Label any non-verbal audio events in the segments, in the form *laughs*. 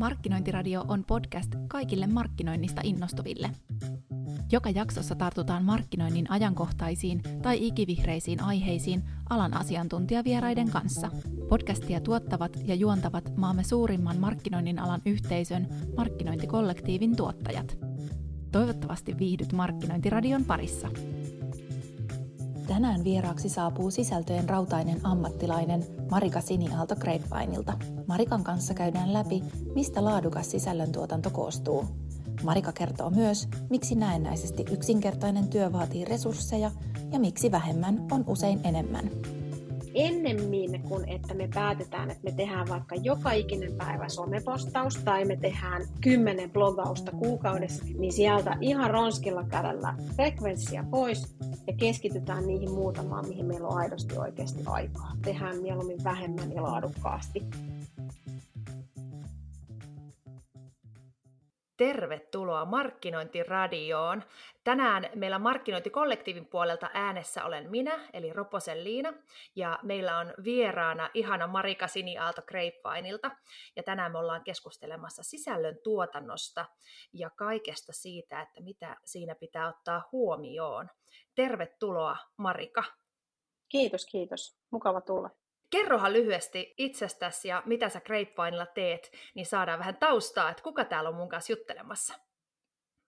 Markkinointiradio on podcast kaikille markkinoinnista innostuville. Joka jaksossa tartutaan markkinoinnin ajankohtaisiin tai ikivihreisiin aiheisiin alan asiantuntijavieraiden kanssa. Podcastia tuottavat ja juontavat maamme suurimman markkinoinnin alan yhteisön markkinointikollektiivin tuottajat. Toivottavasti viihdyt Markkinointiradion parissa. Tänään vieraaksi saapuu sisältöjen rautainen ammattilainen Marika Siniaalto Grapevineilta. Marikan kanssa käydään läpi, mistä laadukas sisällöntuotanto koostuu. Marika kertoo myös, miksi näennäisesti yksinkertainen työ vaatii resursseja ja miksi vähemmän on usein enemmän ennemmin kuin että me päätetään, että me tehdään vaikka joka ikinen päivä somepostaus tai me tehdään kymmenen blogausta kuukaudessa, niin sieltä ihan ronskilla kädellä frekvenssia pois ja keskitytään niihin muutamaan, mihin meillä on aidosti oikeasti aikaa. Tehdään mieluummin vähemmän ja laadukkaasti. Tervetuloa Markkinointiradioon. Tänään meillä Markkinointikollektiivin puolelta äänessä olen minä, eli Roposen Liina, ja meillä on vieraana ihana Marika Siniaalto Grapevineilta, ja tänään me ollaan keskustelemassa sisällön tuotannosta ja kaikesta siitä, että mitä siinä pitää ottaa huomioon. Tervetuloa Marika. Kiitos, kiitos. Mukava tulla. Kerrohan lyhyesti itsestäsi ja mitä sä Grapevinella teet, niin saadaan vähän taustaa, että kuka täällä on mun kanssa juttelemassa.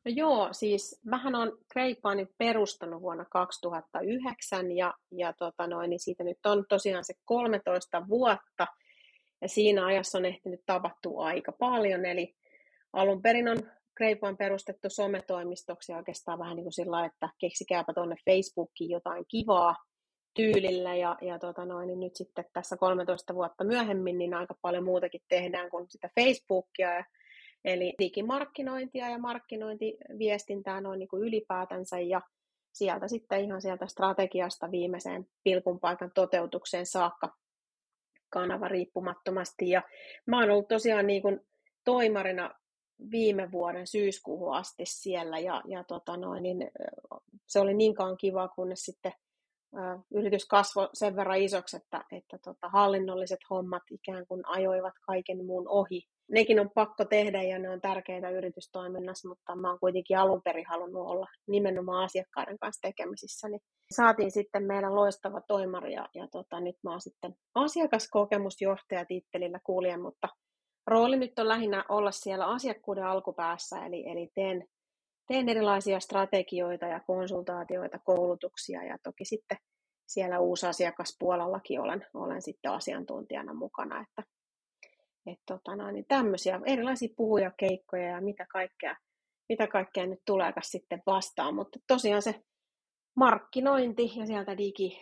No joo, siis mähän on Grapevinein perustanut vuonna 2009 ja, ja tota noin, niin siitä nyt on tosiaan se 13 vuotta ja siinä ajassa on ehtinyt tapahtua aika paljon, eli alun perin on Grapevine perustettu sometoimistoksi oikeastaan vähän niin kuin sillä että keksikääpä tuonne Facebookiin jotain kivaa, tyylillä ja, ja tota noin, niin nyt sitten tässä 13 vuotta myöhemmin niin aika paljon muutakin tehdään kuin sitä Facebookia, eli digimarkkinointia ja markkinointiviestintää noin niin kuin ylipäätänsä ja sieltä sitten ihan sieltä strategiasta viimeiseen pilkun paikan toteutukseen saakka kanava riippumattomasti. Ja mä oon ollut tosiaan niin kuin toimarina viime vuoden syyskuuhun asti siellä ja, ja tota noin, niin se oli niinkaan kiva, kunnes sitten yritys kasvoi sen verran isoksi, että, että tota, hallinnolliset hommat ikään kuin ajoivat kaiken muun ohi. Nekin on pakko tehdä ja ne on tärkeitä yritystoiminnassa, mutta mä oon kuitenkin alun perin halunnut olla nimenomaan asiakkaiden kanssa tekemisissä. Niin saatiin sitten meidän loistava toimari ja, ja tota, nyt mä oon sitten asiakaskokemusjohtaja tittelillä kuljen, mutta rooli nyt on lähinnä olla siellä asiakkuuden alkupäässä, eli, eli teen teen erilaisia strategioita ja konsultaatioita, koulutuksia ja toki sitten siellä uusasiakaspuolellakin olen, olen sitten asiantuntijana mukana, että et tota noin, niin tämmöisiä erilaisia puhuja, keikkoja ja mitä kaikkea, mitä kaikkea nyt tuleekaan sitten vastaan, mutta tosiaan se markkinointi ja sieltä digi,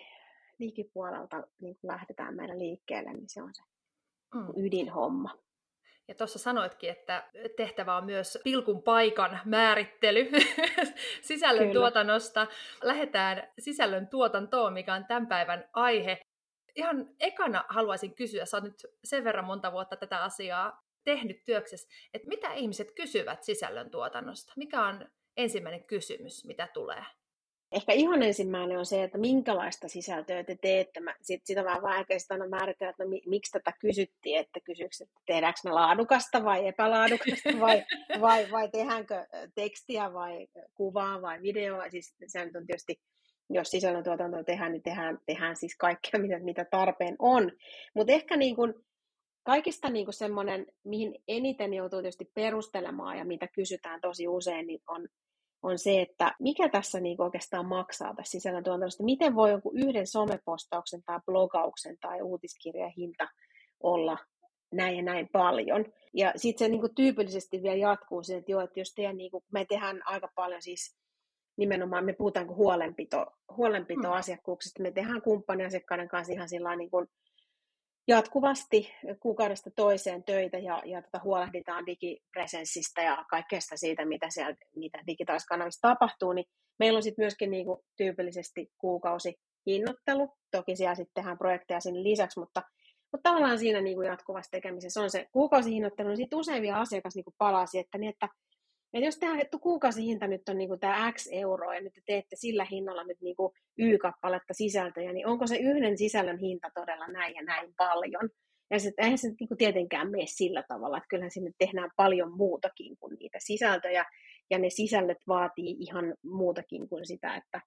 digipuolelta niin kun lähdetään meidän liikkeelle, niin se on se mm. ydinhomma. Ja tuossa sanoitkin, että tehtävä on myös pilkun paikan määrittely *laughs* sisällön Kyllä. tuotannosta. Lähdetään sisällön tuotantoon, mikä on tämän päivän aihe. Ihan ekana haluaisin kysyä, sä oot nyt sen verran monta vuotta tätä asiaa tehnyt työksessä, että mitä ihmiset kysyvät sisällön tuotannosta? Mikä on ensimmäinen kysymys, mitä tulee? Ehkä ihan ensimmäinen on se, että minkälaista sisältöä te teette. Mä, sit, sitä vähän vaikeasta aina määritellä, että no, miksi tätä kysyttiin, että kysyykö, että tehdäänkö me laadukasta vai epälaadukasta vai, *laughs* vai, vai tehdäänkö tekstiä vai kuvaa vai videoa. Siis se on tietysti, jos sisällöntuotantoa tehdään, niin tehdään, tehdään siis kaikkea, mitä, mitä tarpeen on. Mutta ehkä niin kun, kaikista niin kun semmoinen, mihin eniten joutuu tietysti perustelemaan ja mitä kysytään tosi usein, niin on on se, että mikä tässä niin oikeastaan maksaa tässä sisällöntuotannosta. Miten voi jonkun yhden somepostauksen tai blogauksen tai uutiskirjan hinta olla näin ja näin paljon. Ja sitten se niin kuin tyypillisesti vielä jatkuu se, että, joo, että jos teidän, niin kuin, me tehdään aika paljon siis nimenomaan, me puhutaan huolenpito, huolenpito hmm. asiakkuuksista, me tehdään kumppaniasiakkaiden kanssa ihan sillä niin kuin jatkuvasti kuukaudesta toiseen töitä ja, ja tota, huolehditaan digipresenssistä ja kaikkeesta siitä, mitä, siellä, mitä digitaalisissa kanavissa tapahtuu, niin meillä on sitten myöskin niin kuin, tyypillisesti kuukausi hinnoittelu. Toki siellä sitten tehdään projekteja sinne lisäksi, mutta, mutta tavallaan siinä niin kuin jatkuvassa tekemisessä on se kuukausihinnoittelu, niin sitten usein vielä asiakas niin kuin palasi, että, niin, että et jos tämä kuukausihinta nyt on niinku tämä X euroa ja nyt te teette sillä hinnalla nyt niinku Y-kappaletta sisältöjä, niin onko se yhden sisällön hinta todella näin ja näin paljon? Ja se, eihän se niin kuin tietenkään mene sillä tavalla, että kyllähän sinne tehdään paljon muutakin kuin niitä sisältöjä, ja ne sisällöt vaatii ihan muutakin kuin sitä, että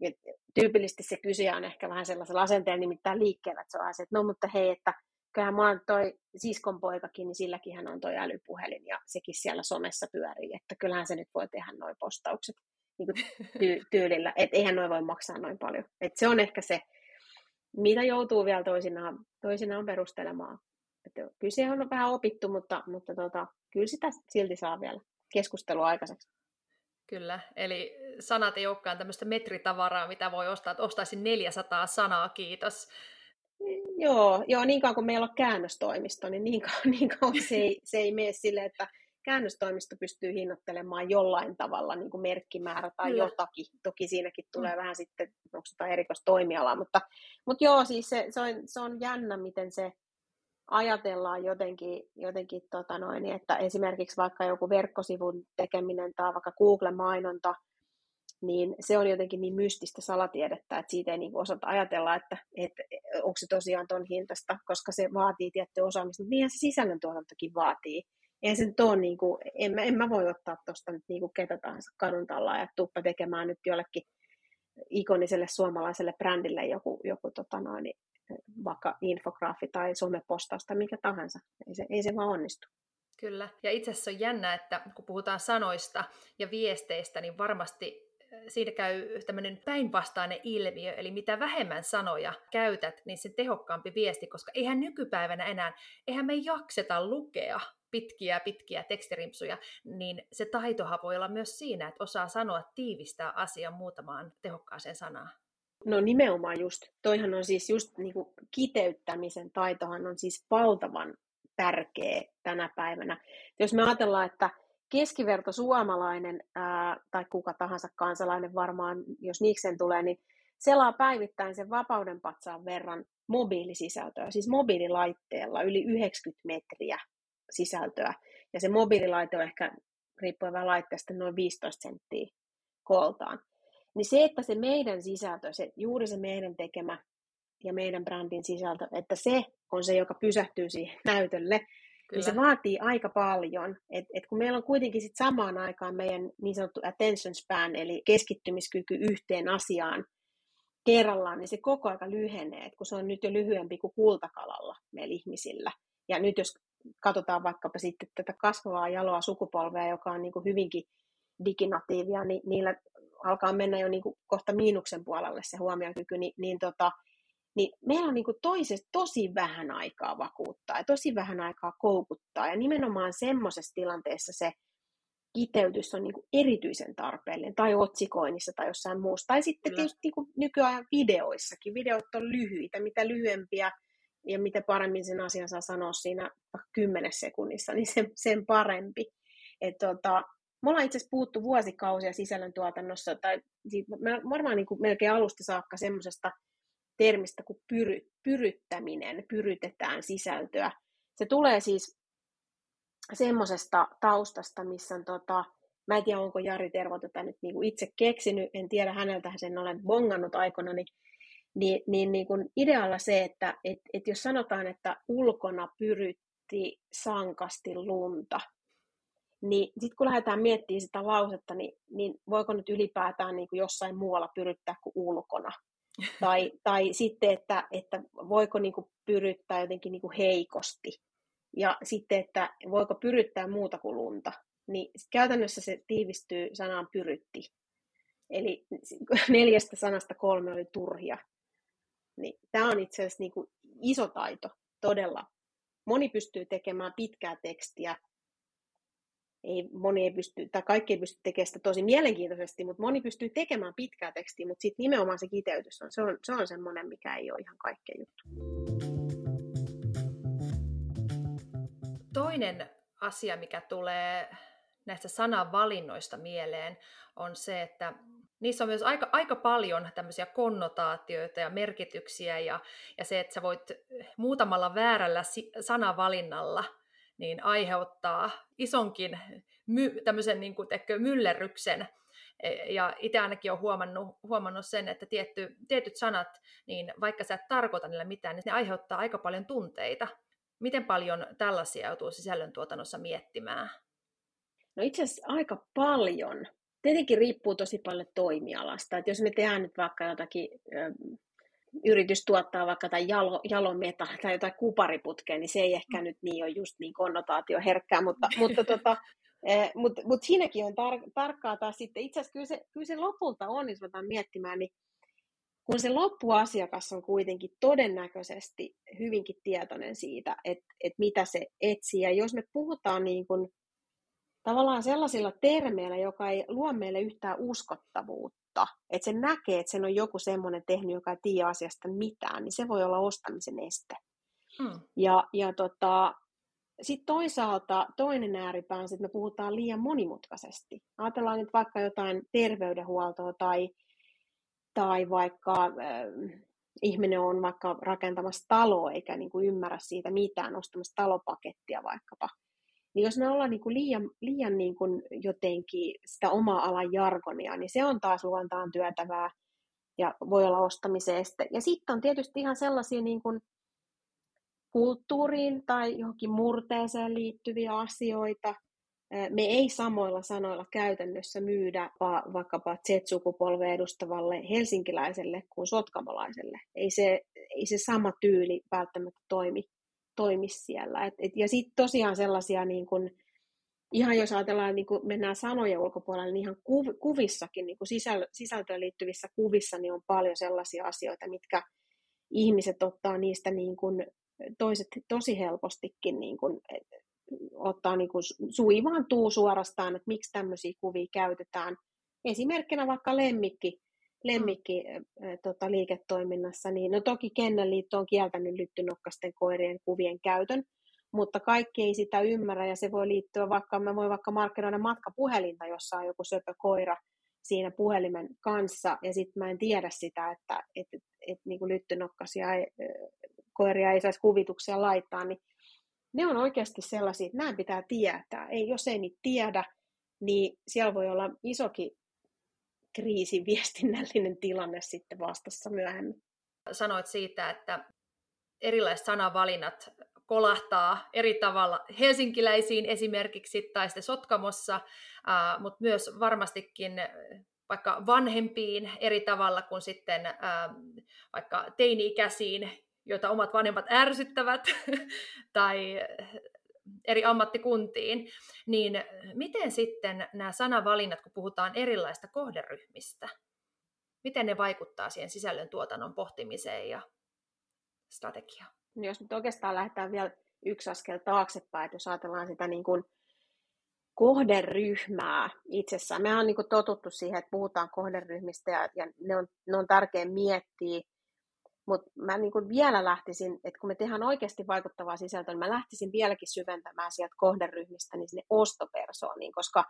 et tyypillisesti se kysyjä on ehkä vähän sellaisella asenteella nimittäin liikkeellä, että se on se, että no mutta hei, että kyllähän on toi siskon poikakin, niin silläkin hän on toi älypuhelin ja sekin siellä somessa pyörii, että kyllähän se nyt voi tehdä noin postaukset niin kuin ty- *laughs* tyylillä, että eihän noin voi maksaa noin paljon. Et se on ehkä se, mitä joutuu vielä toisinaan, toisinaan perustelemaan. Että kyllä se on vähän opittu, mutta, mutta tota, kyllä sitä silti saa vielä keskustelua aikaiseksi. Kyllä, eli sanat ei olekaan tämmöistä metritavaraa, mitä voi ostaa, että ostaisin 400 sanaa, kiitos. Joo, joo niin kauan kuin meillä on käännöstoimisto, niin niin kauan, *laughs* niin kauan se, ei, se ei mene sille, että käännöstoimisto pystyy hinnoittelemaan jollain tavalla niin kuin merkkimäärä tai Kyllä. jotakin. Toki siinäkin tulee mm. vähän sitten, onko se erikoistoimialaa, mutta, mutta joo, siis se, se, on, se on jännä, miten se ajatellaan jotenkin, jotenkin tota noin, että esimerkiksi vaikka joku verkkosivun tekeminen tai vaikka Google-mainonta, niin se on jotenkin niin mystistä salatiedettä, että siitä ei niin osata ajatella, että, että onko se tosiaan ton hintasta, koska se vaatii tiettyä osaamista, mutta niinhän se sisällöntuotantokin vaatii. Eihän se nyt ole, niin kuin, en, mä, en mä voi ottaa tuosta nyt niin kuin ketä tahansa kadun ja tuppa tekemään nyt jollekin ikoniselle suomalaiselle brändille joku, joku tota noin, vaikka infograafi tai somepostaus tai mikä tahansa. Ei se, ei se vaan onnistu. Kyllä. Ja itse asiassa on jännä, että kun puhutaan sanoista ja viesteistä, niin varmasti siinä käy tämmöinen päinvastainen ilmiö, eli mitä vähemmän sanoja käytät, niin se tehokkaampi viesti, koska eihän nykypäivänä enää, eihän me jakseta lukea pitkiä pitkiä tekstirimpsuja, niin se taitohan voi olla myös siinä, että osaa sanoa, tiivistää asian muutamaan tehokkaaseen sanaan. No nimenomaan just. Toihan on siis just niin kuin kiteyttämisen taitohan on siis valtavan tärkeä tänä päivänä. Jos me ajatellaan, että keskiverto suomalainen ää, tai kuka tahansa kansalainen varmaan, jos niiksen tulee, niin selaa päivittäin sen vapauden patsaan verran mobiilisisältöä, siis mobiililaitteella yli 90 metriä sisältöä. Ja se mobiililaite on ehkä, riippuen vähän laitteesta, noin 15 senttiä kooltaan. Niin se, että se meidän sisältö, se, juuri se meidän tekemä ja meidän brändin sisältö, että se on se, joka pysähtyy siihen *laughs* näytölle, Kyllä. niin se vaatii aika paljon. Et, et kun meillä on kuitenkin sit samaan aikaan meidän niin sanottu attention span, eli keskittymiskyky yhteen asiaan kerrallaan, niin se koko aika lyhenee, et kun se on nyt jo lyhyempi kuin kultakalalla meillä ihmisillä. Ja nyt jos katsotaan vaikkapa sitten tätä kasvavaa jaloa sukupolvea, joka on niin kuin hyvinkin diginatiivia, niin niillä alkaa mennä jo niin kuin kohta miinuksen puolelle se huomiokyky, niin, niin, tota, niin meillä on niin kuin toisesta tosi vähän aikaa vakuuttaa ja tosi vähän aikaa koukuttaa. Ja nimenomaan semmoisessa tilanteessa se kiteytys on niin kuin erityisen tarpeellinen, tai otsikoinnissa tai jossain muussa. Tai sitten Kyllä. tietysti niin kuin nykyään videoissakin. Videot on lyhyitä, mitä lyhyempiä ja mitä paremmin sen asian saa sanoa siinä kymmenessä sekunnissa, niin sen, sen parempi. Et tota, me ollaan itse asiassa puhuttu vuosikausia sisällöntuotannossa, tai me varmaan niin kuin melkein alusta saakka semmoisesta termistä kuin pyry, pyryttäminen, pyrytetään sisältöä. Se tulee siis semmoisesta taustasta, missä on tota, mä en tiedä onko Jari Tervo tätä nyt niin kuin itse keksinyt, en tiedä häneltä sen olen bongannut aikana, niin niin, niin, niin kuin idealla se, että et, et jos sanotaan, että ulkona pyrytti sankasti lunta, niin sitten kun lähdetään miettimään sitä lausetta, niin, niin voiko nyt ylipäätään niin kuin jossain muualla pyryttää kuin ulkona? Tai, tai sitten, että, että voiko niin kuin pyryttää jotenkin niin kuin heikosti. Ja sitten, että voiko pyryttää muuta kuin lunta. Niin käytännössä se tiivistyy sanaan pyrytti. Eli *laughs* neljästä sanasta kolme oli turhia. Niin tämä on itse asiassa niin kuin iso taito, todella. Moni pystyy tekemään pitkää tekstiä, ei, moni ei pysty, tai kaikki ei pysty tekemään sitä tosi mielenkiintoisesti, mutta moni pystyy tekemään pitkää tekstiä, mutta sitten nimenomaan se kiteytys on, se on, se on semmoinen, mikä ei ole ihan kaikkea juttu. Toinen asia, mikä tulee näistä sanavalinnoista mieleen, on se, että niissä on myös aika, aika paljon tämmöisiä konnotaatioita ja merkityksiä ja, ja se, että sä voit muutamalla väärällä sanavalinnalla niin aiheuttaa isonkin my, tämmöisen niin kuin, tekkö, myllerryksen. E, ja itse ainakin olen huomannut, huomannut sen, että tietty, tietyt sanat, niin vaikka sä et tarkoita niille mitään, niin ne aiheuttaa aika paljon tunteita. Miten paljon tällaisia joutuu sisällöntuotannossa miettimään? No itse asiassa aika paljon. Tietenkin riippuu tosi paljon toimialasta. Että jos me tehdään nyt vaikka jotakin yritys tuottaa vaikka tai jalo, jalometa tai jotain kupariputkea, niin se ei ehkä nyt niin ole just niin konnotaatio herkkää, mutta, *laughs* mutta tota, eh, mutta mut siinäkin on tar- tarkkaa taas sitten, itse asiassa kyllä se, kyllä se lopulta on, jos ruvetaan miettimään, niin kun se loppuasiakas on kuitenkin todennäköisesti hyvinkin tietoinen siitä, että, että mitä se etsii, ja jos me puhutaan niin kuin, tavallaan sellaisilla termeillä, joka ei luo meille yhtään uskottavuutta, kautta, että se näkee, että sen on joku semmoinen tehnyt, joka ei tiedä asiasta mitään, niin se voi olla ostamisen este. Hmm. Ja, ja tota, sitten toisaalta toinen ääripää on, että me puhutaan liian monimutkaisesti. Ajatellaan nyt vaikka jotain terveydenhuoltoa tai, tai vaikka äh, ihminen on vaikka rakentamassa taloa eikä niin kuin ymmärrä siitä mitään, ostamassa talopakettia vaikkapa niin jos me ollaan niin kuin liian, liian niin kuin jotenkin sitä omaa alan jargonia, niin se on taas luontaan työtävää ja voi olla ostamisen. Ja sitten on tietysti ihan sellaisia niin kuin kulttuuriin tai johonkin murteeseen liittyviä asioita. Me ei samoilla sanoilla käytännössä myydä vaikkapa Z-sukupolven edustavalle helsinkiläiselle kuin sotkamolaiselle. Ei se, ei se sama tyyli välttämättä toimi toimisi siellä. Et, et, ja sitten tosiaan sellaisia, niin kun, ihan jos ajatellaan, niin kun mennään sanojen ulkopuolelle, niin ihan kuv, kuvissakin, niin sisäl, sisältöön liittyvissä kuvissa, niin on paljon sellaisia asioita, mitkä ihmiset ottaa niistä niin kun, toiset tosi helpostikin niin kun, et, ottaa niin kun, suivaantuu suorastaan, että miksi tämmöisiä kuvia käytetään. Esimerkkinä vaikka lemmikki, lemmikki tota, liiketoiminnassa, niin no toki Kennelliitto on kieltänyt lyttynokkasten koirien kuvien käytön, mutta kaikki ei sitä ymmärrä ja se voi liittyä vaikka, mä voin vaikka markkinoida matkapuhelinta, jossa on joku söpö koira siinä puhelimen kanssa ja sitten mä en tiedä sitä, että et, et, et, niin kuin lyttynokkasia ei, koiria ei saisi kuvituksia laittaa, niin ne on oikeasti sellaisia, että nämä pitää tietää. Ei, jos ei niitä tiedä, niin siellä voi olla isokin kriisin viestinnällinen tilanne sitten vastassa myöhemmin. Sanoit siitä, että erilaiset sanavalinnat kolahtaa eri tavalla helsinkiläisiin esimerkiksi tai sitten Sotkamossa, mutta myös varmastikin vaikka vanhempiin eri tavalla kuin sitten vaikka teini-ikäisiin, joita omat vanhemmat ärsyttävät, *laughs* tai eri ammattikuntiin, niin miten sitten nämä sanavalinnat, kun puhutaan erilaista kohderyhmistä, miten ne vaikuttaa siihen sisällön tuotannon pohtimiseen ja strategiaan? No jos nyt oikeastaan lähdetään vielä yksi askel taaksepäin, että jos ajatellaan sitä niin kuin kohderyhmää itsessään. Me on niin totuttu siihen, että puhutaan kohderyhmistä ja, ja ne, on, ne on tärkeää miettiä mutta mä niin kuin vielä lähtisin, että kun me tehdään oikeasti vaikuttavaa sisältöä, niin mä lähtisin vieläkin syventämään sieltä kohderyhmistä niin sinne ostopersooniin, koska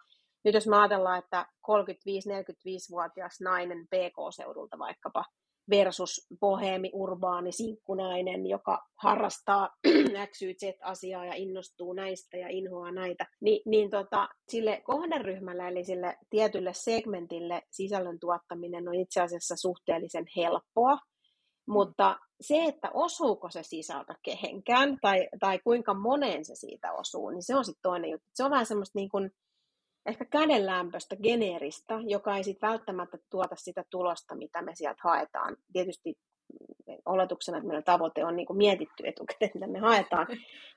nyt jos me ajatellaan, että 35-45-vuotias nainen PK-seudulta vaikkapa versus boheemi, urbaani, sinkkunainen, joka harrastaa *clears throat* XYZ-asiaa ja innostuu näistä ja inhoaa näitä, niin, niin tota, sille kohderyhmälle eli sille tietylle segmentille sisällön tuottaminen on itse asiassa suhteellisen helppoa, mutta se, että osuuko se sisältö kehenkään tai, tai kuinka moneen se siitä osuu, niin se on sitten toinen juttu. Se on vähän semmoista niin kuin, ehkä kädenlämpöistä, geneeristä, joka ei sitten välttämättä tuota sitä tulosta, mitä me sieltä haetaan. Tietysti oletuksena, että meillä tavoite on niin kuin mietitty etukäteen, mitä me haetaan.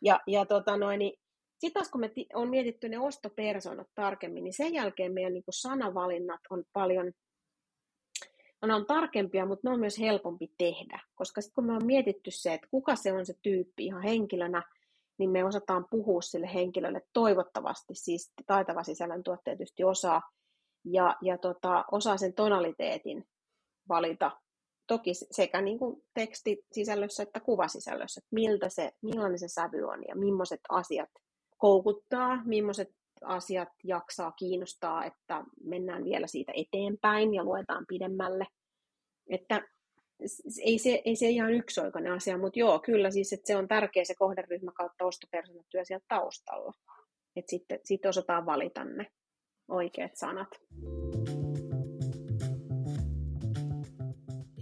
Ja, ja tota noin, niin sitten taas kun me on mietitty ne ostopersonat tarkemmin, niin sen jälkeen meidän niin kuin sanavalinnat on paljon No, ne on tarkempia, mutta ne on myös helpompi tehdä, koska sitten kun me on mietitty se, että kuka se on se tyyppi ihan henkilönä, niin me osataan puhua sille henkilölle toivottavasti, siis taitava sisällöntuottaja tietysti osaa, ja, ja tota, osaa sen tonaliteetin valita, toki sekä niin kuin tekstisisällössä että kuvasisällössä, että miltä se, millainen se sävy on ja millaiset asiat koukuttaa, millaiset asiat jaksaa kiinnostaa, että mennään vielä siitä eteenpäin ja luetaan pidemmälle. Että ei se, ei se ihan yksioikainen asia, mutta joo, kyllä siis, että se on tärkeä se kohderyhmä kautta ostopersonat siellä taustalla. Että sitten, sitten osataan valita ne oikeat sanat.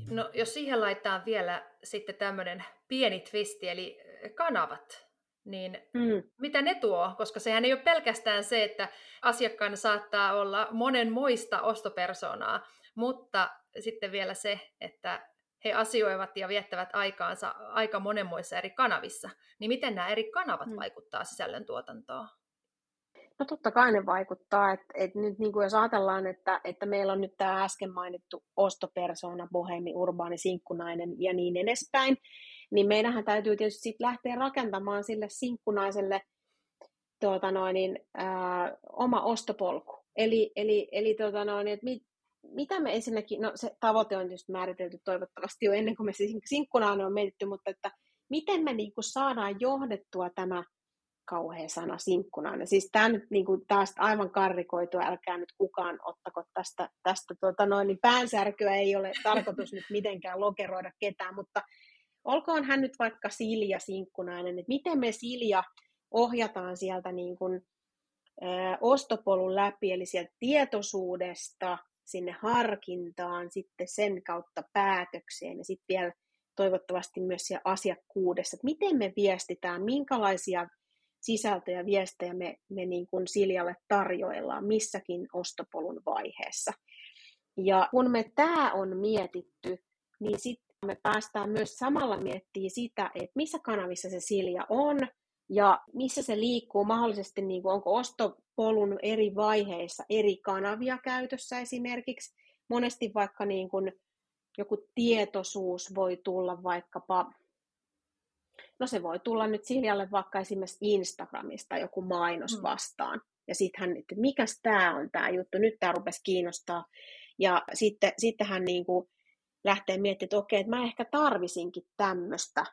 No jos siihen laitetaan vielä sitten tämmöinen pieni twisti, eli kanavat. Niin mm. mitä ne tuo? Koska sehän ei ole pelkästään se, että asiakkaana saattaa olla monenmoista ostopersonaa, mutta sitten vielä se, että he asioivat ja viettävät aikaansa aika monenmoissa eri kanavissa. Niin miten nämä eri kanavat mm. vaikuttaa sisällön tuotantoon? No totta kai ne vaikuttaa, että et nyt niin kuin jos ajatellaan, että, että meillä on nyt tämä äsken mainittu ostopersona, bohemi, urbaani, sinkkunainen ja niin edespäin, niin meidänhän täytyy tietysti sit lähteä rakentamaan sille sinkkunaiselle tuota noin, niin, ää, oma ostopolku. Eli, eli, eli tuota noin, että mit, mitä me ensinnäkin, no se tavoite on just määritelty toivottavasti jo ennen kuin me se sinkkunainen on mietitty, mutta että miten me niin kuin saadaan johdettua tämä kauhea sana sinkkunainen. Siis tämä nyt niin kuin taas aivan karrikoitu, älkää nyt kukaan ottako tästä, tästä tota noin, niin päänsärkyä ei ole tarkoitus nyt mitenkään lokeroida ketään, mutta olkoon hän nyt vaikka Silja sinkkunainen, että miten me Silja ohjataan sieltä niin kuin, ä, ostopolun läpi, eli sieltä tietoisuudesta sinne harkintaan, sitten sen kautta päätökseen ja sitten vielä toivottavasti myös siellä asiakkuudessa, että miten me viestitään, minkälaisia sisältöjä, viestejä me, me niin kuin Siljalle tarjoillaan missäkin ostopolun vaiheessa. Ja kun me tämä on mietitty, niin sitten me päästään myös samalla miettimään sitä, että missä kanavissa se Silja on ja missä se liikkuu mahdollisesti, niin kuin onko ostopolun eri vaiheissa eri kanavia käytössä esimerkiksi. Monesti vaikka niin kuin joku tietoisuus voi tulla vaikkapa no se voi tulla nyt Siljalle vaikka esimerkiksi Instagramista joku mainos mm. vastaan. Ja sitten hän, että mikäs tämä on tämä juttu, nyt tämä rupesi kiinnostaa. Ja sitten, sitten hän niin kuin lähtee miettimään, että okei, että mä ehkä tarvisinkin tämmöistä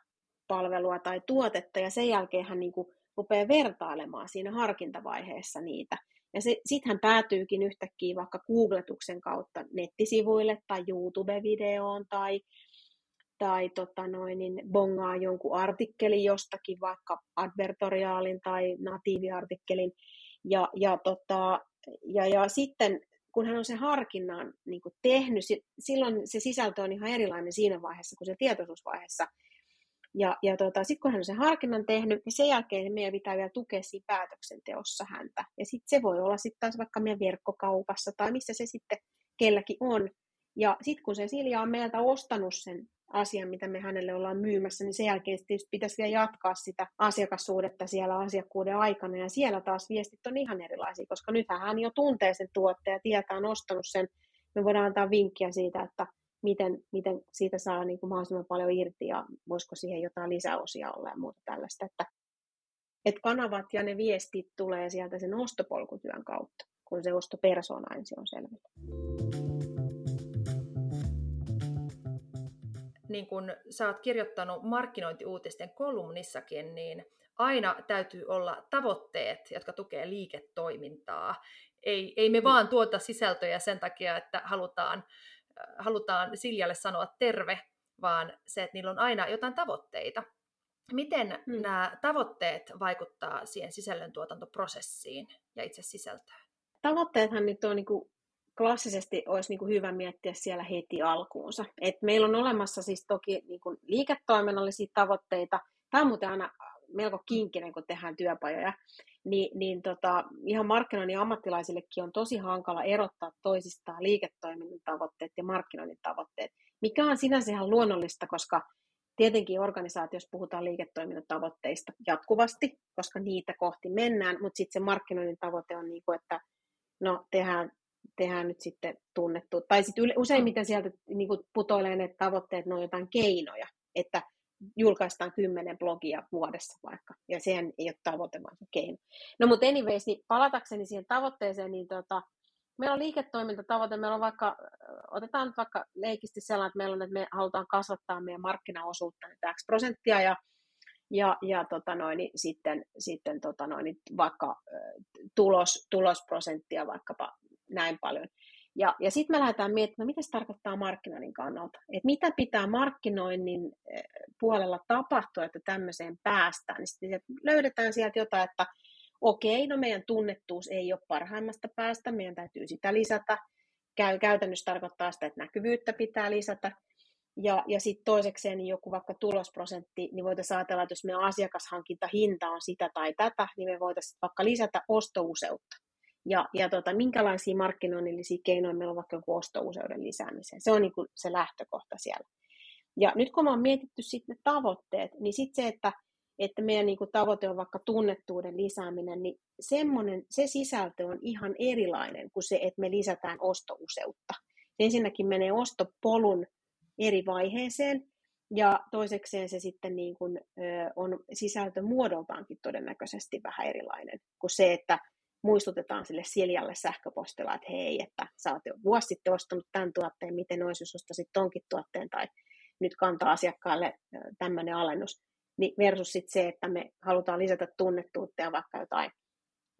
palvelua tai tuotetta, ja sen jälkeen hän niin rupeaa vertailemaan siinä harkintavaiheessa niitä. Ja sitten hän päätyykin yhtäkkiä vaikka googletuksen kautta nettisivuille tai YouTube-videoon tai tai tota noin, niin bongaa jonkun artikkelin jostakin, vaikka advertoriaalin tai natiiviartikkelin. Ja, ja, tota, ja, ja sitten kun hän on sen harkinnan niin kuin tehnyt, silloin se sisältö on ihan erilainen siinä vaiheessa kuin se tietoisuusvaiheessa. Ja, ja tota, sitten kun hän on sen harkinnan tehnyt, niin sen jälkeen meidän pitää vielä tukea siinä päätöksenteossa häntä. Ja sitten se voi olla sitten taas vaikka meidän verkkokaupassa tai missä se sitten kelläkin on. Ja sitten kun se Silja on meiltä ostanut sen asian, mitä me hänelle ollaan myymässä, niin sen jälkeen pitäisi vielä jatkaa sitä asiakassuudetta siellä asiakkuuden aikana, ja siellä taas viestit on ihan erilaisia, koska nythän hän jo tuntee sen tuotteen ja tietää, on ostanut sen. Me voidaan antaa vinkkiä siitä, että miten, miten siitä saa niin kuin mahdollisimman paljon irti, ja voisiko siihen jotain lisäosia olla ja muuta tällaista, että, että kanavat ja ne viestit tulee sieltä sen ostopolkutyön kautta, kun se ostopersona ensin on selvillä. Niin kuin sä oot kirjoittanut markkinointiuutisten kolumnissakin, niin aina täytyy olla tavoitteet, jotka tukee liiketoimintaa. Ei, ei me mm. vaan tuota sisältöjä sen takia, että halutaan, äh, halutaan Siljalle sanoa terve, vaan se, että niillä on aina jotain tavoitteita. Miten hmm. nämä tavoitteet vaikuttaa siihen sisällöntuotantoprosessiin ja itse sisältöön? Tavoitteethan nyt on niin kuin klassisesti olisi niin kuin hyvä miettiä siellä heti alkuunsa. Et meillä on olemassa siis toki niin kuin liiketoiminnallisia tavoitteita. Tämä on muuten aina melko kinkinen, kun tehdään työpajoja. Ni, niin tota, ihan markkinoinnin ammattilaisillekin on tosi hankala erottaa toisistaan liiketoiminnan tavoitteet ja markkinoinnin tavoitteet, mikä on sinänsä ihan luonnollista, koska tietenkin organisaatiossa puhutaan liiketoiminnan tavoitteista jatkuvasti, koska niitä kohti mennään, mutta sitten se markkinoinnin tavoite on niin kuin, että no, tehdään tehdään nyt sitten tunnettu. Tai sitten useimmiten sieltä niin kuin putoilee ne tavoitteet, ne on jotain keinoja, että julkaistaan kymmenen blogia vuodessa vaikka, ja sehän ei ole tavoite, vaan se keino. No mutta anyways, niin palatakseni siihen tavoitteeseen, niin tota, meillä on liiketoimintatavoite, meillä on vaikka, otetaan nyt vaikka leikisti sellainen, että meillä on, että me halutaan kasvattaa meidän markkinaosuutta nyt X prosenttia, ja ja, ja tota noin, niin sitten, sitten tota noin, niin vaikka tulos, tulosprosenttia vaikkapa näin paljon. Ja, ja sitten me lähdetään miettimään, mitä se tarkoittaa markkinoinnin kannalta. Että mitä pitää markkinoinnin eh, puolella tapahtua, että tämmöiseen päästään. Niin sitten löydetään sieltä jotain, että okei, no meidän tunnettuus ei ole parhaimmasta päästä, meidän täytyy sitä lisätä. Käy, käytännössä tarkoittaa sitä, että näkyvyyttä pitää lisätä. Ja, ja sitten toisekseen niin joku vaikka tulosprosentti, niin voitaisiin ajatella, että jos meidän asiakashankintahinta on sitä tai tätä, niin me voitaisiin vaikka lisätä ostouseutta. Ja, ja tota, minkälaisia markkinoinnillisia keinoja meillä on vaikka joku ostouseuden lisäämiseen. Se on niin kuin se lähtökohta siellä. Ja nyt kun me on mietitty sitten tavoitteet, niin sitten se, että, että meidän niin kuin tavoite on vaikka tunnettuuden lisääminen, niin semmoinen, se sisältö on ihan erilainen kuin se, että me lisätään ostouseutta. Se ensinnäkin menee ostopolun eri vaiheeseen, ja toisekseen se sitten niin kuin, on sisältö muodoltaankin todennäköisesti vähän erilainen kuin se, että muistutetaan sille Siljalle sähköpostilla, että hei, että sä oot jo vuosi sitten ostanut tämän tuotteen, miten olisi, jos ostaisit tonkin tuotteen, tai nyt kantaa asiakkaalle tämmöinen alennus, niin versus sitten se, että me halutaan lisätä tunnettuutta ja vaikka jotain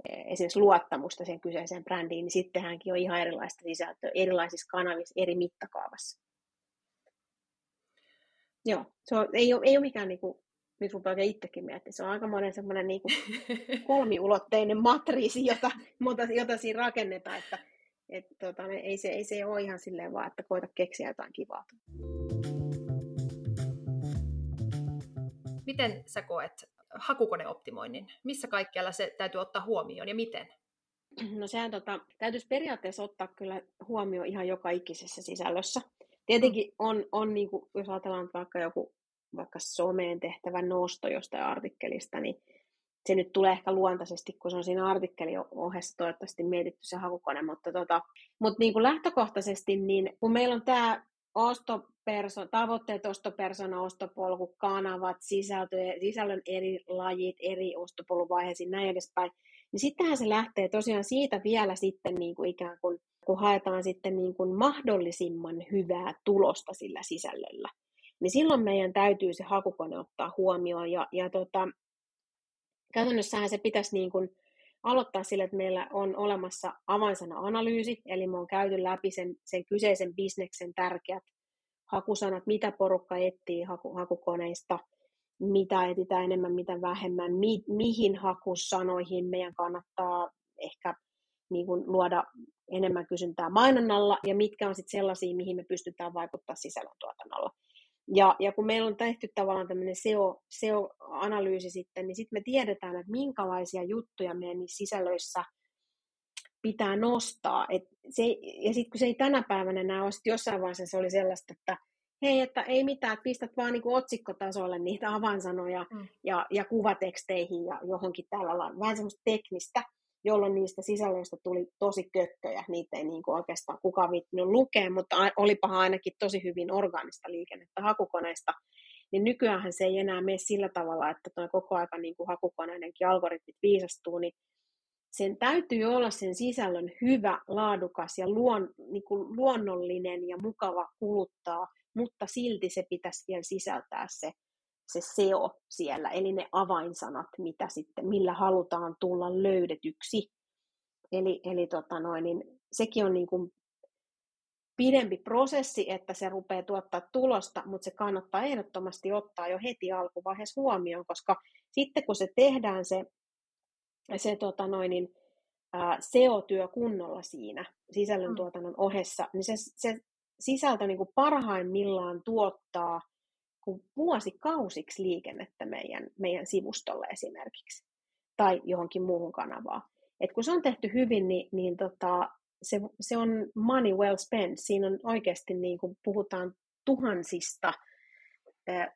esimerkiksi luottamusta sen kyseiseen brändiin, niin sittenhänkin on ihan erilaista sisältöä erilaisissa kanavissa eri mittakaavassa. Joo, se on, ei, ole, ei ole mikään niin kuin, nyt rupeaa oikein itsekin miettimään, se on aika monen semmoinen niin kuin *laughs* kolmiulotteinen matriisi, jota, jota, jota siinä rakennetaan, että et, tota, ei, se, ei se ole ihan silleen vaan, että koita keksiä jotain kivaa. Miten sä koet hakukoneoptimoinnin? Missä kaikkialla se täytyy ottaa huomioon ja miten? No sehän tota, täytyisi periaatteessa ottaa kyllä huomioon ihan joka ikisessä sisällössä. Tietenkin on, on niin kuin, jos ajatellaan vaikka joku vaikka someen tehtävä nosto jostain artikkelista, niin se nyt tulee ehkä luontaisesti, kun se on siinä artikkelin ohessa toivottavasti mietitty se hakukone, mutta, tota, mutta niin kuin lähtökohtaisesti, niin kun meillä on tämä ostoperso, tavoitteet, ostopersona, ostopolku, kanavat, sisältö, sisällön eri lajit, eri ostopoluvaiheisiin, näin edespäin, niin sittenhän se lähtee tosiaan siitä vielä sitten niin kuin ikään kuin, kun haetaan sitten niin kuin mahdollisimman hyvää tulosta sillä sisällöllä, niin silloin meidän täytyy se hakukone ottaa huomioon ja, ja tota, käytännössähän se pitäisi niin kuin aloittaa sillä, että meillä on olemassa avainsana-analyysi, eli me on käyty läpi sen, sen kyseisen bisneksen tärkeät hakusanat, mitä porukka etsii haku, hakukoneista, mitä etsitään enemmän, mitä vähemmän, mi, mihin hakusanoihin meidän kannattaa ehkä niin kuin luoda enemmän kysyntää mainonnalla, ja mitkä on sitten sellaisia, mihin me pystytään vaikuttaa sisällöntuotannolla. Ja, ja kun meillä on tehty tavallaan tämmöinen SEO, SEO-analyysi sitten, niin sitten me tiedetään, että minkälaisia juttuja meidän niissä sisällöissä pitää nostaa. Et se, ja sitten kun se ei tänä päivänä enää ole, jossain vaiheessa se oli sellaista, että hei, että ei mitään, että pistät vaan niin otsikkotasolle niitä avainsanoja mm. ja, ja kuvateksteihin ja johonkin tällä lailla. Vähän semmoista teknistä jolloin niistä sisällöistä tuli tosi kökköjä. Niitä ei niin kuin oikeastaan kukaan viittinyt lukea, mutta olipahan ainakin tosi hyvin orgaanista liikennettä hakukoneista. Niin nykyään se ei enää mene sillä tavalla, että tuo koko aika niin kuin hakukoneidenkin algoritmit viisastuu, niin sen täytyy olla sen sisällön hyvä, laadukas ja luon, niin kuin luonnollinen ja mukava kuluttaa, mutta silti se pitäisi vielä sisältää se se SEO siellä, eli ne avainsanat, mitä sitten, millä halutaan tulla löydetyksi. Eli, eli tota noin, niin sekin on niin kuin pidempi prosessi, että se rupeaa tuottaa tulosta, mutta se kannattaa ehdottomasti ottaa jo heti alkuvaiheessa huomioon, koska sitten kun se tehdään se, se tota noin, niin, ää, SEO-työ kunnolla siinä sisällöntuotannon ohessa, niin se, se sisältö niin kuin parhaimmillaan tuottaa kuin vuosikausiksi liikennettä meidän, meidän sivustolle esimerkiksi tai johonkin muuhun kanavaan. Et kun se on tehty hyvin, niin, niin tota, se, se on money well spent. Siinä on oikeasti, niin kun puhutaan tuhansista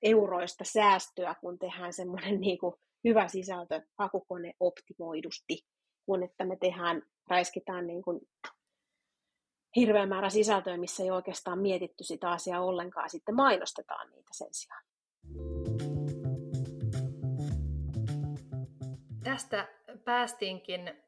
euroista säästöä, kun tehdään semmoinen *laughs* niin hyvä sisältö hakukone optimoidusti, kun että me tehdään, räiskitään niin kuin hirveä määrä sisältöä, missä ei oikeastaan mietitty sitä asiaa ollenkaan, sitten mainostetaan niitä sen sijaan. Tästä päästiinkin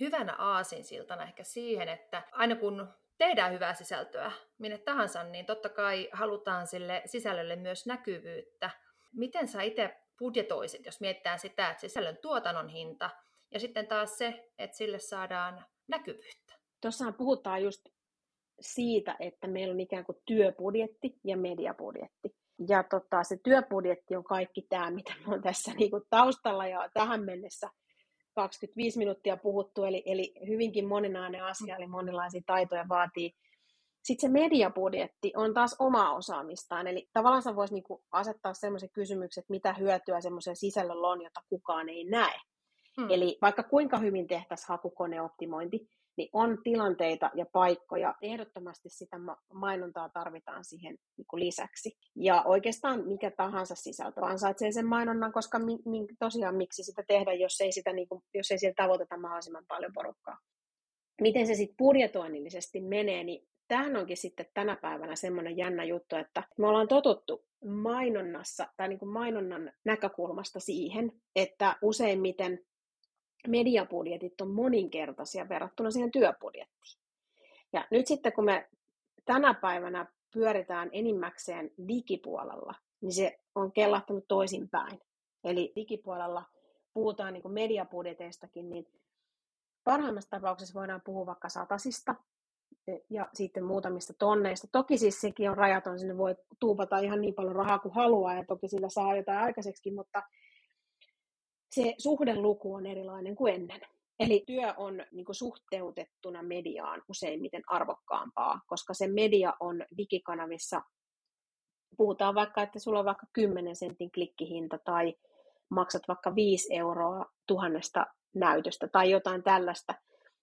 hyvänä aasinsiltana ehkä siihen, että aina kun tehdään hyvää sisältöä minne tahansa, niin totta kai halutaan sille sisällölle myös näkyvyyttä. Miten sä itse budjetoisit, jos mietitään sitä, että sisällön tuotannon hinta ja sitten taas se, että sille saadaan näkyvyyttä? Tuossahan puhutaan just siitä, että meillä on ikään kuin työbudjetti ja mediabudjetti. Ja tota, se työbudjetti on kaikki tämä, mitä me on tässä niin kuin taustalla ja tähän mennessä 25 minuuttia puhuttu, eli, eli hyvinkin moninainen asia, eli monenlaisia taitoja vaatii. Sitten se mediabudjetti on taas oma osaamistaan, eli tavallaan sä voisi niinku asettaa semmoisen kysymyksen, että mitä hyötyä semmoisen sisällöllä on, jota kukaan ei näe. Hmm. Eli vaikka kuinka hyvin tehtäisiin hakukoneoptimointi, niin on tilanteita ja paikkoja. Ehdottomasti sitä mainontaa tarvitaan siihen niin kuin lisäksi. Ja oikeastaan mikä tahansa sisältö ansaitsee sen mainonnan, koska mi, mi, tosiaan miksi sitä tehdä, jos ei, sitä, niin kuin, jos ei siellä tavoiteta mahdollisimman paljon porukkaa. Miten se sitten budjetoinnillisesti menee, niin tämähän onkin sitten tänä päivänä semmoinen jännä juttu, että me ollaan totuttu mainonnassa tai niin kuin mainonnan näkökulmasta siihen, että useimmiten mediabudjetit on moninkertaisia verrattuna siihen työbudjettiin. Ja nyt sitten kun me tänä päivänä pyöritään enimmäkseen digipuolella, niin se on kellahtanut toisinpäin. Eli digipuolella puhutaan niin mediabudjeteistakin, niin parhaimmassa tapauksessa voidaan puhua vaikka satasista e, ja sitten muutamista tonneista. Toki siis sekin on rajaton, sinne voi tuupata ihan niin paljon rahaa kuin haluaa ja toki sillä saa jotain aikaiseksi, mutta se suhdeluku on erilainen kuin ennen. Eli työ on niin kuin suhteutettuna mediaan useimmiten arvokkaampaa, koska se media on digikanavissa, puhutaan vaikka, että sulla on vaikka 10 sentin klikkihinta tai maksat vaikka 5 euroa tuhannesta näytöstä tai jotain tällaista,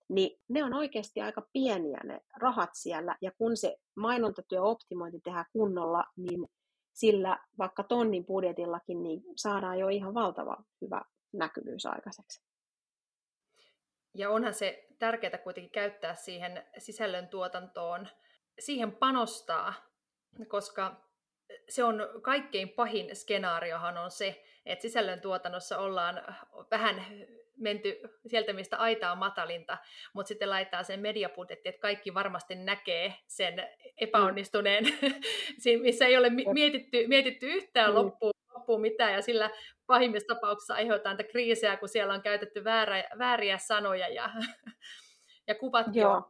niin ne on oikeasti aika pieniä ne rahat siellä, ja kun se mainontatyö optimointi tehdään kunnolla, niin sillä vaikka tonnin budjetillakin niin saadaan jo ihan valtava hyvä näkyvyys aikaiseksi. Ja onhan se tärkeää kuitenkin käyttää siihen sisällön tuotantoon, siihen panostaa, koska se on kaikkein pahin skenaariohan on se, että sisällön tuotannossa ollaan vähän menty sieltä, mistä aita on matalinta, mutta sitten laittaa sen mediabudjetti, että kaikki varmasti näkee sen epäonnistuneen, mm. *laughs* missä ei ole mietitty, mietitty yhtään mm. loppuun, loppuun mitään, ja sillä pahimmissa tapauksissa aiheuttaa niitä kriisejä, kun siellä on käytetty väärä, vääriä sanoja ja, *laughs* ja kuvat on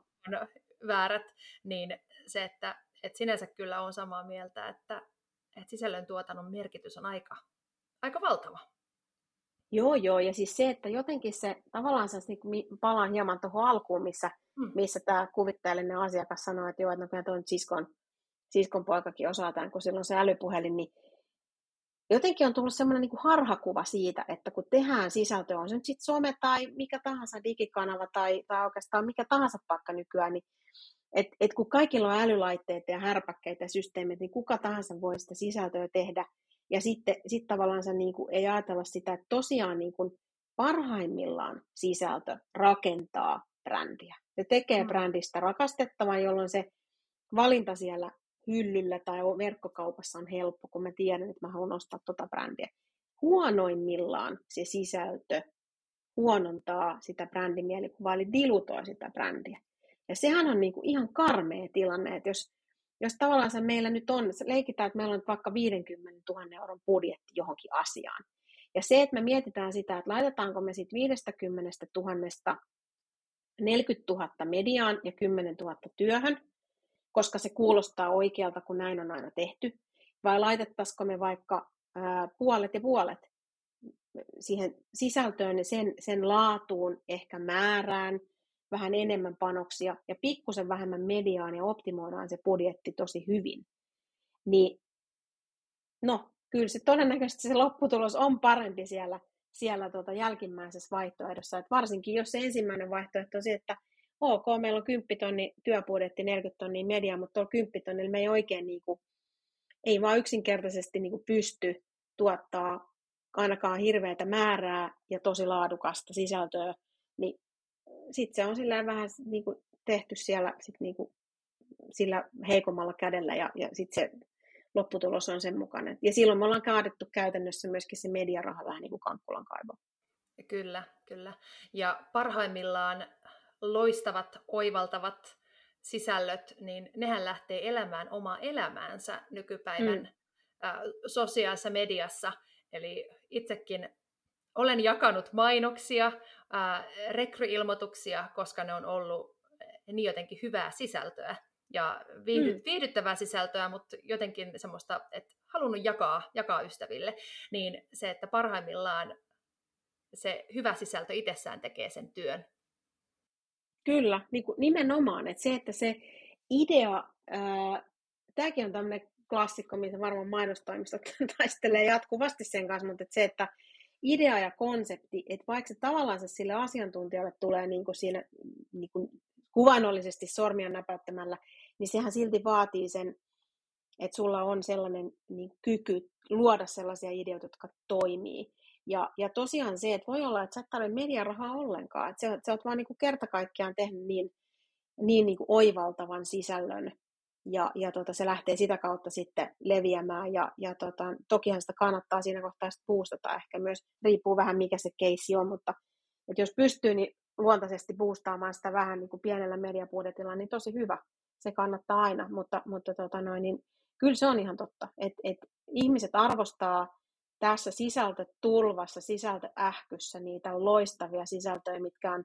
väärät, niin se, että, että sinänsä kyllä on samaa mieltä, että, että sisällön tuotannon merkitys on aika, aika valtava. Joo, joo, ja siis se, että jotenkin se, tavallaan se, niin palaan hieman tuohon alkuun, missä, hmm. missä tämä kuvitteellinen asiakas sanoi, että joo, että no kyllä tuon siskon, siskon poikakin osaa tämän, kun silloin se älypuhelin, niin jotenkin on tullut semmoinen niin harhakuva siitä, että kun tehdään sisältöä, on se nyt sitten some tai mikä tahansa digikanava tai, tai oikeastaan mikä tahansa paikka nykyään, niin et, et kun kaikilla on älylaitteita ja härpäkkeitä ja systeemit, niin kuka tahansa voi sitä sisältöä tehdä. Ja sitten sit tavallaan se niin kuin, ei ajatella sitä, että tosiaan niin kuin, parhaimmillaan sisältö rakentaa brändiä. Se tekee mm. brändistä rakastettavan, jolloin se valinta siellä hyllyllä tai verkkokaupassa on helppo, kun mä tiedän, että mä haluan ostaa tota brändiä. Huonoimmillaan se sisältö huonontaa sitä brändimielikuvaa, eli dilutoi sitä brändiä. Ja sehän on niinku ihan karmea tilanne, että jos, jos tavallaan se meillä nyt on, leikitään, että meillä on vaikka 50 000 euron budjetti johonkin asiaan. Ja se, että me mietitään sitä, että laitetaanko me sitten 50 000 40 000 mediaan ja 10 000 työhön, koska se kuulostaa oikealta, kun näin on aina tehty, vai laitettaisiko me vaikka puolet ja puolet siihen sisältöön, sen, sen laatuun, ehkä määrään, vähän enemmän panoksia ja pikkusen vähemmän mediaan ja optimoidaan se budjetti tosi hyvin. Niin, no, kyllä se todennäköisesti se lopputulos on parempi siellä, siellä tuota jälkimmäisessä vaihtoehdossa. Et varsinkin jos se ensimmäinen vaihtoehto on se, että ok, meillä on 10 tonni työbudjetti, 40 tonnia media, mutta tuolla 10 tonnilla me ei oikein niin kuin, ei vaan yksinkertaisesti niin kuin pysty tuottaa ainakaan hirveätä määrää ja tosi laadukasta sisältöä, niin sitten se on sillä vähän niin kuin tehty siellä sit niin kuin sillä heikommalla kädellä ja, ja sitten se lopputulos on sen mukainen. Ja silloin me ollaan kaadettu käytännössä myöskin se mediaraha vähän niin kuin kankkulan kaivo. Kyllä, kyllä. Ja parhaimmillaan loistavat, oivaltavat sisällöt, niin nehän lähtee elämään omaa elämäänsä nykypäivän mm. ä, sosiaalisessa mediassa. Eli itsekin olen jakanut mainoksia, ä, rekryilmoituksia, koska ne on ollut niin jotenkin hyvää sisältöä ja viihdy, mm. viihdyttävää sisältöä, mutta jotenkin semmoista, että halunnut jakaa, jakaa ystäville, niin se, että parhaimmillaan se hyvä sisältö itsessään tekee sen työn Kyllä, niin kuin nimenomaan. Että se, että se idea tämäkin on tämmöinen klassikko, mitä varmaan mainostoimistot *laughs* taistelee jatkuvasti sen kanssa, mutta että se, että idea ja konsepti, että vaikka se tavallaan sille asiantuntijalle tulee niin kuin siinä niin kuin kuvannollisesti sormia näpäyttämällä, niin sehän silti vaatii sen, että sulla on sellainen niin kyky luoda sellaisia ideoita, jotka toimii. Ja, ja tosiaan se, että voi olla, että sä et tarvitse mediarahaa ollenkaan, että sä, sä oot vaan niin kuin kerta kaikkiaan tehnyt niin, niin, niin kuin oivaltavan sisällön, ja, ja tota, se lähtee sitä kautta sitten leviämään, ja, ja tota, tokihan sitä kannattaa siinä kohtaa sitten boostata, ehkä myös riippuu vähän mikä se keissi on, mutta että jos pystyy, niin luontaisesti boostaamaan sitä vähän niin kuin pienellä mediabudjetilla, niin tosi hyvä, se kannattaa aina, mutta, mutta tota noin, niin kyllä se on ihan totta, että et ihmiset arvostaa tässä sisältötulvassa, sisältöähkyssä niitä loistavia sisältöjä, mitkä on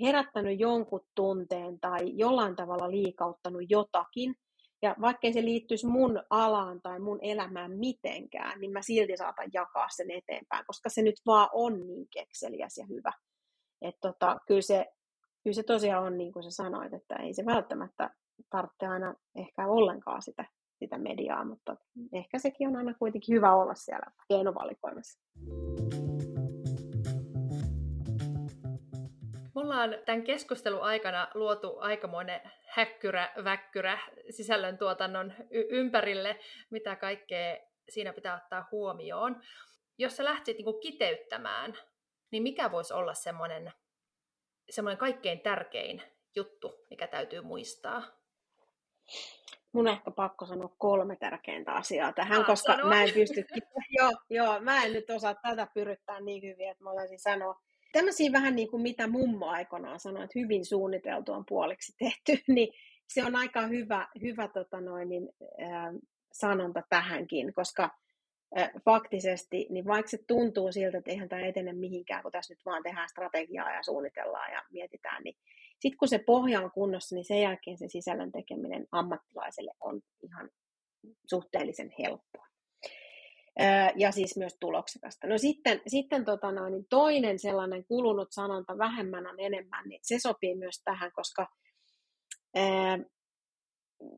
herättänyt jonkun tunteen tai jollain tavalla liikauttanut jotakin. Ja vaikkei se liittyisi mun alaan tai mun elämään mitenkään, niin mä silti saatan jakaa sen eteenpäin, koska se nyt vaan on niin kekseliäs ja hyvä. Että tota, kyllä, se, kyllä se tosiaan on niin kuin sä sanoit, että ei se välttämättä tarvitse aina ehkä ollenkaan sitä sitä mediaa, mutta ehkä sekin on aina kuitenkin hyvä olla siellä keinovalikoimassa. Me ollaan tämän keskustelun aikana luotu aikamoinen häkkyrä, väkkyrä sisällöntuotannon y- ympärille, mitä kaikkea siinä pitää ottaa huomioon. Jos sä lähtisit niin kiteyttämään, niin mikä voisi olla semmoinen, semmoinen kaikkein tärkein juttu, mikä täytyy muistaa? Mun ehkä pakko sanoa kolme tärkeintä asiaa tähän, ah, koska sano. mä en pysty, *laughs* joo, joo, mä en nyt osaa tätä pyryttää niin hyvin, että mä voisin sanoa. Tämmöisiä vähän niin kuin mitä mummo aikanaan sanoi, että hyvin suunniteltu on puoliksi tehty, *laughs* niin se on aika hyvä, hyvä tota noin, niin, äh, sanonta tähänkin, koska äh, faktisesti, niin vaikka se tuntuu siltä, että eihän tämä etene mihinkään, kun tässä nyt vaan tehdään strategiaa ja suunnitellaan ja mietitään, niin sitten kun se pohja on kunnossa, niin sen jälkeen se sisällön tekeminen ammattilaiselle on ihan suhteellisen helppoa. Ja siis myös tuloksekasta. No sitten, sitten tota noin, niin toinen sellainen kulunut sanonta, vähemmän on enemmän, niin se sopii myös tähän, koska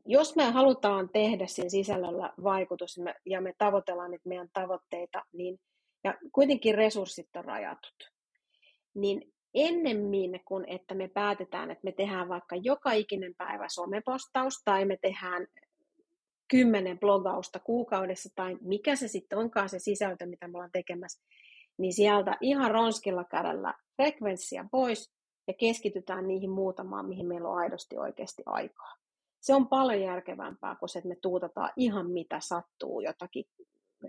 jos me halutaan tehdä siinä sisällöllä vaikutus ja me tavoitellaan niitä meidän tavoitteita, niin ja kuitenkin resurssit on rajatut, niin ennemmin kuin että me päätetään, että me tehdään vaikka joka ikinen päivä somepostaus tai me tehdään kymmenen blogausta kuukaudessa tai mikä se sitten onkaan se sisältö, mitä me ollaan tekemässä, niin sieltä ihan ronskilla kädellä frekvenssia pois ja keskitytään niihin muutamaan, mihin meillä on aidosti oikeasti aikaa. Se on paljon järkevämpää kuin se, että me tuutataan ihan mitä sattuu, jotakin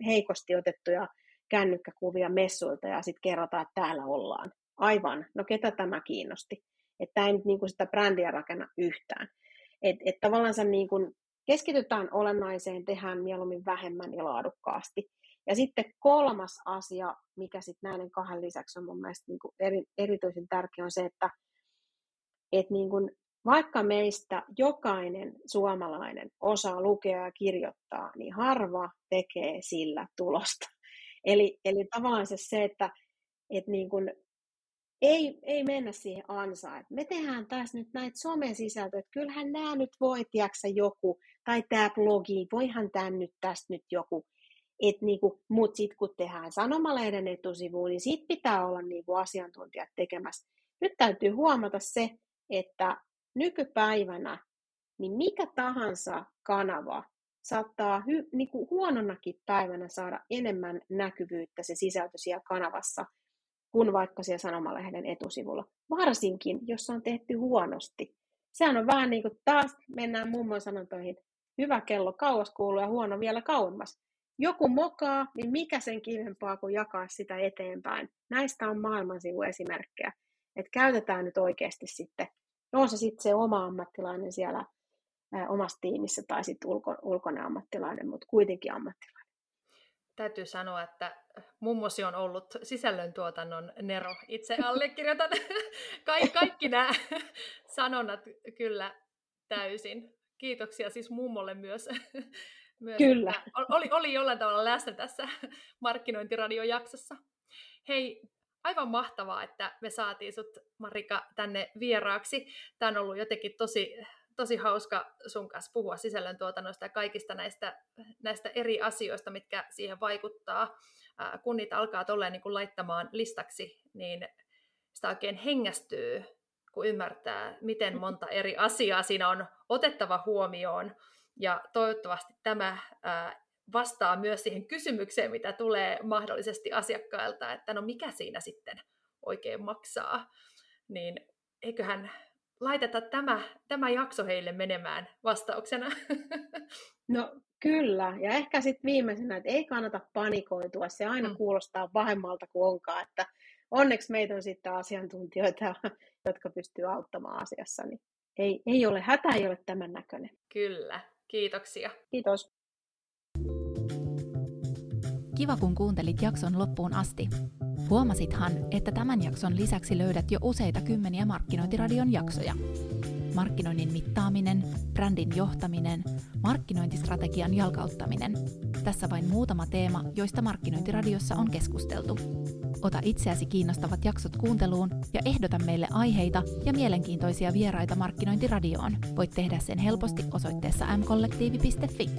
heikosti otettuja kännykkäkuvia messuilta ja sitten kerrotaan, että täällä ollaan aivan, no ketä tämä kiinnosti. Että ei nyt niin kuin sitä brändiä rakenna yhtään. Että et tavallaan niin kuin keskitytään olennaiseen, tehdään mieluummin vähemmän ja laadukkaasti. Ja sitten kolmas asia, mikä sitten näiden kahden lisäksi on mun mielestä niin kuin eri, erityisen tärkeä, on se, että et niin kuin vaikka meistä jokainen suomalainen osaa lukea ja kirjoittaa, niin harva tekee sillä tulosta. Eli, eli tavallaan se, että et niin kuin ei, ei mennä siihen ansaan. Me tehdään taas nyt näitä somesisältöjä, että kyllähän nämä nyt voi, tiedätkö joku, tai tämä blogi, voihan tämän nyt tästä nyt joku. Niinku, Mutta sitten kun tehdään sanomalehden etusivuun, niin sit pitää olla niinku asiantuntijat tekemässä. Nyt täytyy huomata se, että nykypäivänä niin mikä tahansa kanava saattaa hy, niinku huononakin päivänä saada enemmän näkyvyyttä se sisältö siellä kanavassa – kuin vaikka siellä sanomalehden etusivulla. Varsinkin, jos se on tehty huonosti. Sehän on vähän niin kuin taas mennään mummon sanontoihin, hyvä kello kauas kuuluu ja huono vielä kauemmas. Joku mokaa, niin mikä sen kivempaa kuin jakaa sitä eteenpäin. Näistä on maailman esimerkkejä. Että käytetään nyt oikeasti sitten, on se sitten se oma ammattilainen siellä ää, omassa tiimissä tai sitten ulko, ulkoinen ammattilainen, mutta kuitenkin ammattilainen täytyy sanoa, että mummosi on ollut sisällöntuotannon nero. Itse allekirjoitan *laughs* Ka- kaikki nämä *laughs* sanonnat kyllä täysin. Kiitoksia siis mummolle myös. *laughs* myös kyllä. Oli, oli jollain tavalla läsnä tässä markkinointiradiojaksossa. Hei, aivan mahtavaa, että me saatiin sut Marika tänne vieraaksi. Tämä on ollut jotenkin tosi tosi hauska sun kanssa puhua sisällöntuotannosta ja kaikista näistä, näistä eri asioista, mitkä siihen vaikuttaa. Kun niitä alkaa tolleen niin kuin laittamaan listaksi, niin sitä oikein hengästyy, kun ymmärtää, miten monta eri asiaa siinä on otettava huomioon. Ja toivottavasti tämä vastaa myös siihen kysymykseen, mitä tulee mahdollisesti asiakkailta, että no mikä siinä sitten oikein maksaa. Niin eiköhän laiteta tämä, tämä jakso heille menemään vastauksena. *laughs* No kyllä, ja ehkä sitten viimeisenä, että ei kannata panikoitua, se aina mm. kuulostaa pahemmalta kuin onkaan, että onneksi meitä on sitten asiantuntijoita, *laughs* jotka pystyy auttamaan asiassa, niin ei, ei ole, hätä ei ole tämän näköinen. Kyllä, kiitoksia. Kiitos. Kiva kun kuuntelit jakson loppuun asti. Huomasithan, että tämän jakson lisäksi löydät jo useita kymmeniä Markkinointiradion jaksoja. Markkinoinnin mittaaminen, brändin johtaminen, markkinointistrategian jalkauttaminen. Tässä vain muutama teema, joista Markkinointiradiossa on keskusteltu. Ota itseäsi kiinnostavat jaksot kuunteluun ja ehdota meille aiheita ja mielenkiintoisia vieraita Markkinointiradioon. Voit tehdä sen helposti osoitteessa mkollektiivi.fi.